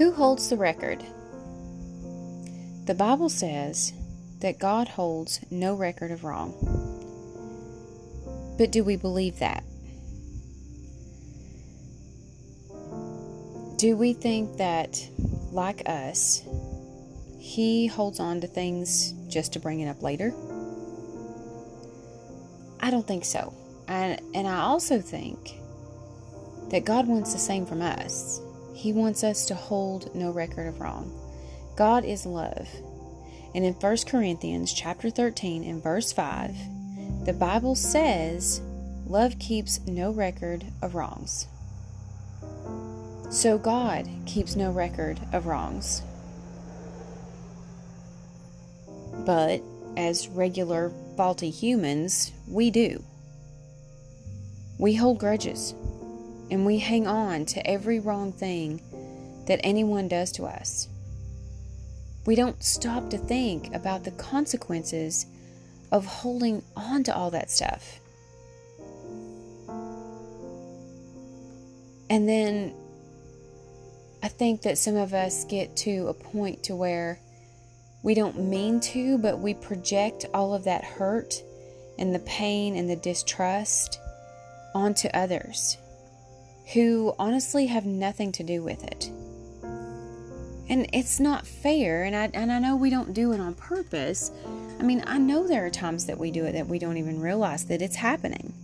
Who holds the record? The Bible says that God holds no record of wrong. But do we believe that? Do we think that, like us, He holds on to things just to bring it up later? I don't think so. And, and I also think that God wants the same from us. He wants us to hold no record of wrong. God is love. And in 1 Corinthians chapter 13 and verse 5, the Bible says, love keeps no record of wrongs. So God keeps no record of wrongs. But as regular faulty humans, we do. We hold grudges and we hang on to every wrong thing that anyone does to us. We don't stop to think about the consequences of holding on to all that stuff. And then I think that some of us get to a point to where we don't mean to, but we project all of that hurt and the pain and the distrust onto others who honestly have nothing to do with it. And it's not fair, and I, and I know we don't do it on purpose. I mean, I know there are times that we do it that we don't even realize that it's happening.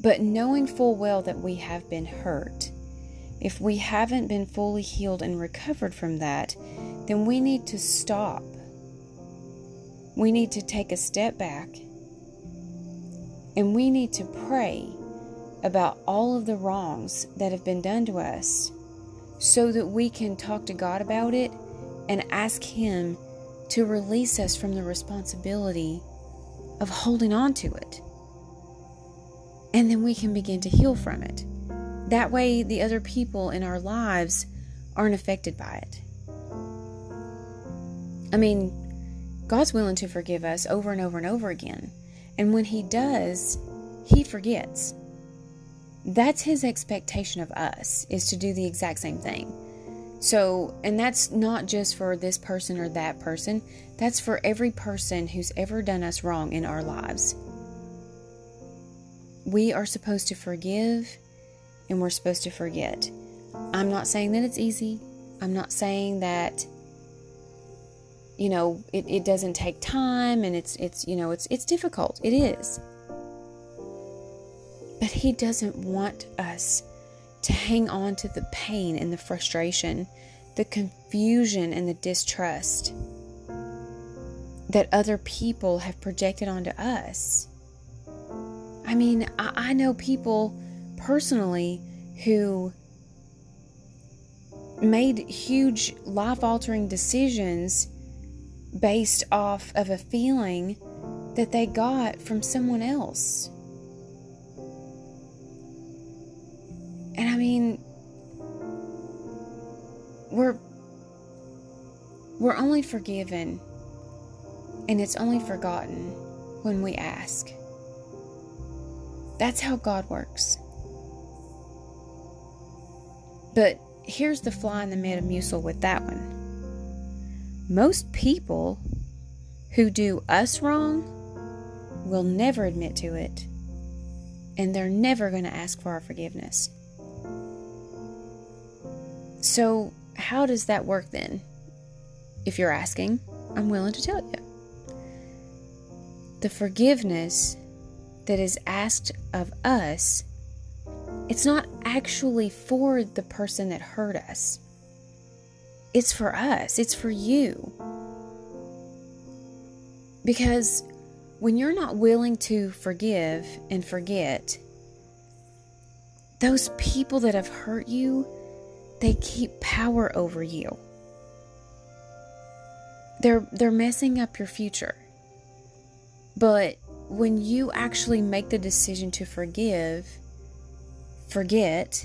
But knowing full well that we have been hurt, if we haven't been fully healed and recovered from that, then we need to stop. We need to take a step back and we need to pray about all of the wrongs that have been done to us so that we can talk to God about it and ask Him to release us from the responsibility of holding on to it. And then we can begin to heal from it. That way, the other people in our lives aren't affected by it. I mean, God's willing to forgive us over and over and over again. And when He does, He forgets. That's His expectation of us, is to do the exact same thing. So, and that's not just for this person or that person, that's for every person who's ever done us wrong in our lives. We are supposed to forgive and we're supposed to forget. I'm not saying that it's easy. I'm not saying that you know it, it doesn't take time and it's it's you know it's it's difficult. It is. But he doesn't want us to hang on to the pain and the frustration, the confusion and the distrust that other people have projected onto us. I mean, I, I know people personally who made huge life altering decisions based off of a feeling that they got from someone else. Mean, we're we're only forgiven and it's only forgotten when we ask. That's how God works. But here's the fly in the Metamucil with that one. Most people who do us wrong will never admit to it, and they're never going to ask for our forgiveness. So, how does that work then? If you're asking, I'm willing to tell you. The forgiveness that is asked of us it's not actually for the person that hurt us. It's for us, it's for you. Because when you're not willing to forgive and forget, those people that have hurt you, they keep power over you. They're they're messing up your future. But when you actually make the decision to forgive forget,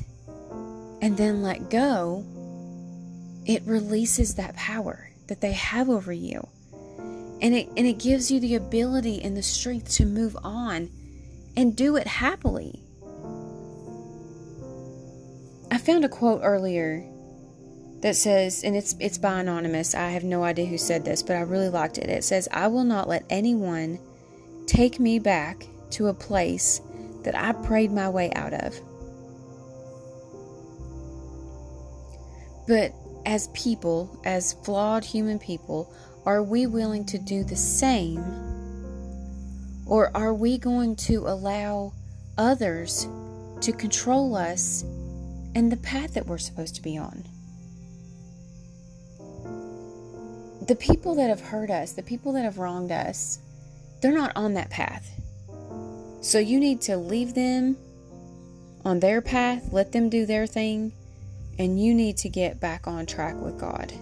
and then let go, it releases that power that they have over you. And it, and it gives you the ability and the strength to move on and do it happily. Found a quote earlier that says, and it's it's by anonymous. I have no idea who said this, but I really liked it. It says, "I will not let anyone take me back to a place that I prayed my way out of." But as people, as flawed human people, are we willing to do the same? Or are we going to allow others to control us and the path that we're supposed to be on? The people that have hurt us, the people that have wronged us, they're not on that path. So you need to leave them on their path, let them do their thing, and you need to get back on track with God.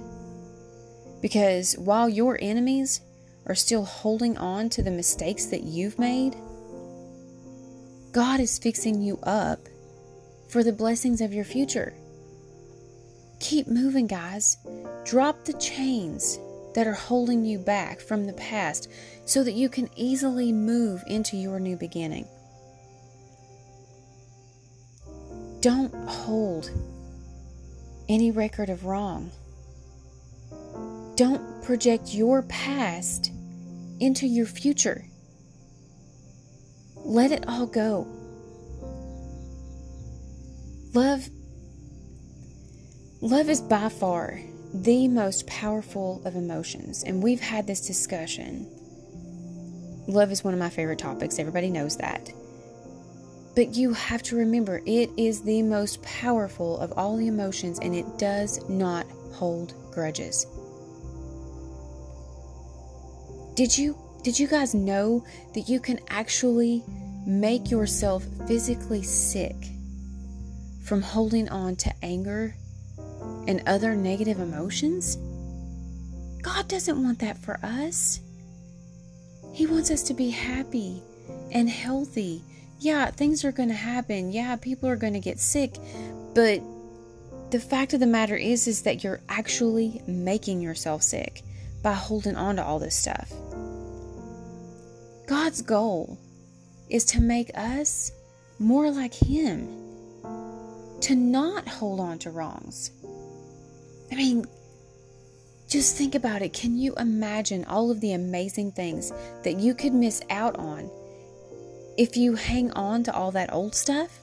Because while your enemies are still holding on to the mistakes that you've made, God is fixing you up for the blessings of your future. Keep moving, guys. Drop the chains that are holding you back from the past so that you can easily move into your new beginning. Don't hold any record of wrong. Don't project your past into your future. Let it all go. Love Love is by far the most powerful of emotions, and we've had this discussion. Love is one of my favorite topics, everybody knows that. But you have to remember, it is the most powerful of all the emotions, and it does not hold grudges. Did you did you guys know that you can actually make yourself physically sick from holding on to anger and other negative emotions? God doesn't want that for us. He wants us to be happy and healthy yeah, things are going to happen. Yeah, people are going to get sick. But the fact of the matter is is that you're actually making yourself sick by holding on to all this stuff. God's goal is to make us more like him. To not hold on to wrongs. I mean, just think about it. Can you imagine all of the amazing things that you could miss out on if you hang on to all that old stuff,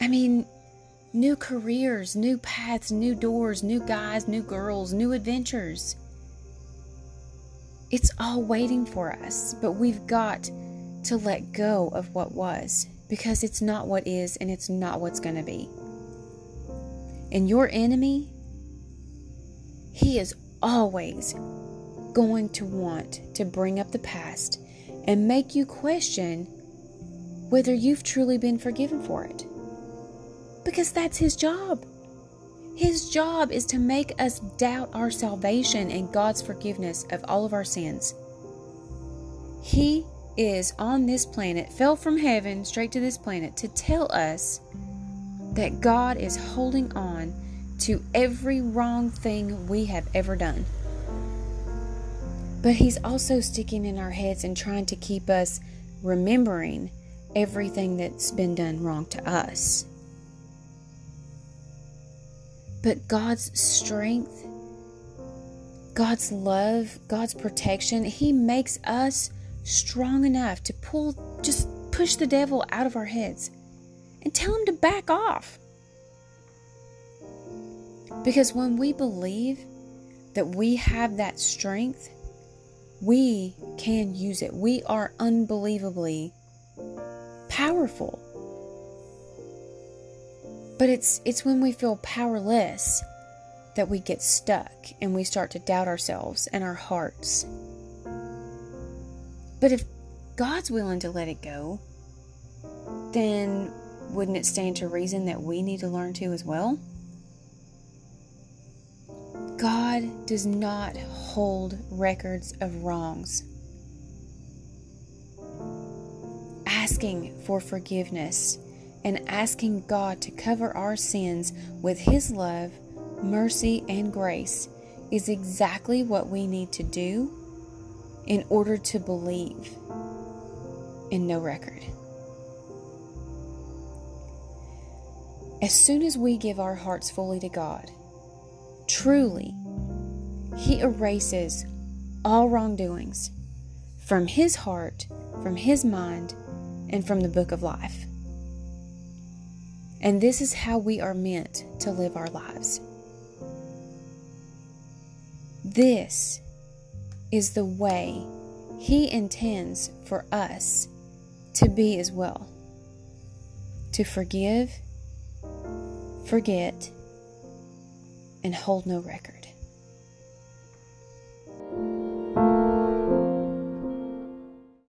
I mean, new careers, new paths, new doors, new guys, new girls, new adventures. It's all waiting for us, but we've got to let go of what was because it's not what is and it's not what's going to be. And your enemy, he is always going to want to bring up the past and make you question whether you've truly been forgiven for it. Because that's his job. His job is to make us doubt our salvation and God's forgiveness of all of our sins. He is on this planet, fell from heaven straight to this planet to tell us that God is holding on to every wrong thing we have ever done. But He's also sticking in our heads and trying to keep us remembering everything that's been done wrong to us. But God's strength, God's love, God's protection, He makes us strong enough to pull, just push the devil out of our heads and tell him to back off. Because when we believe that we have that strength, we can use it. We are unbelievably powerful. But it's it's when we feel powerless that we get stuck and we start to doubt ourselves and our hearts. But if God's willing to let it go, then wouldn't it stand to reason that we need to learn to as well? God does not hold records of wrongs. Asking for forgiveness and asking God to cover our sins with His love, mercy, and grace is exactly what we need to do in order to believe in no record. As soon as we give our hearts fully to God, truly, He erases all wrongdoings from His heart, from His mind, and from the book of life. And this is how we are meant to live our lives. This is the way He intends for us to be as well to forgive, forget, and hold no record.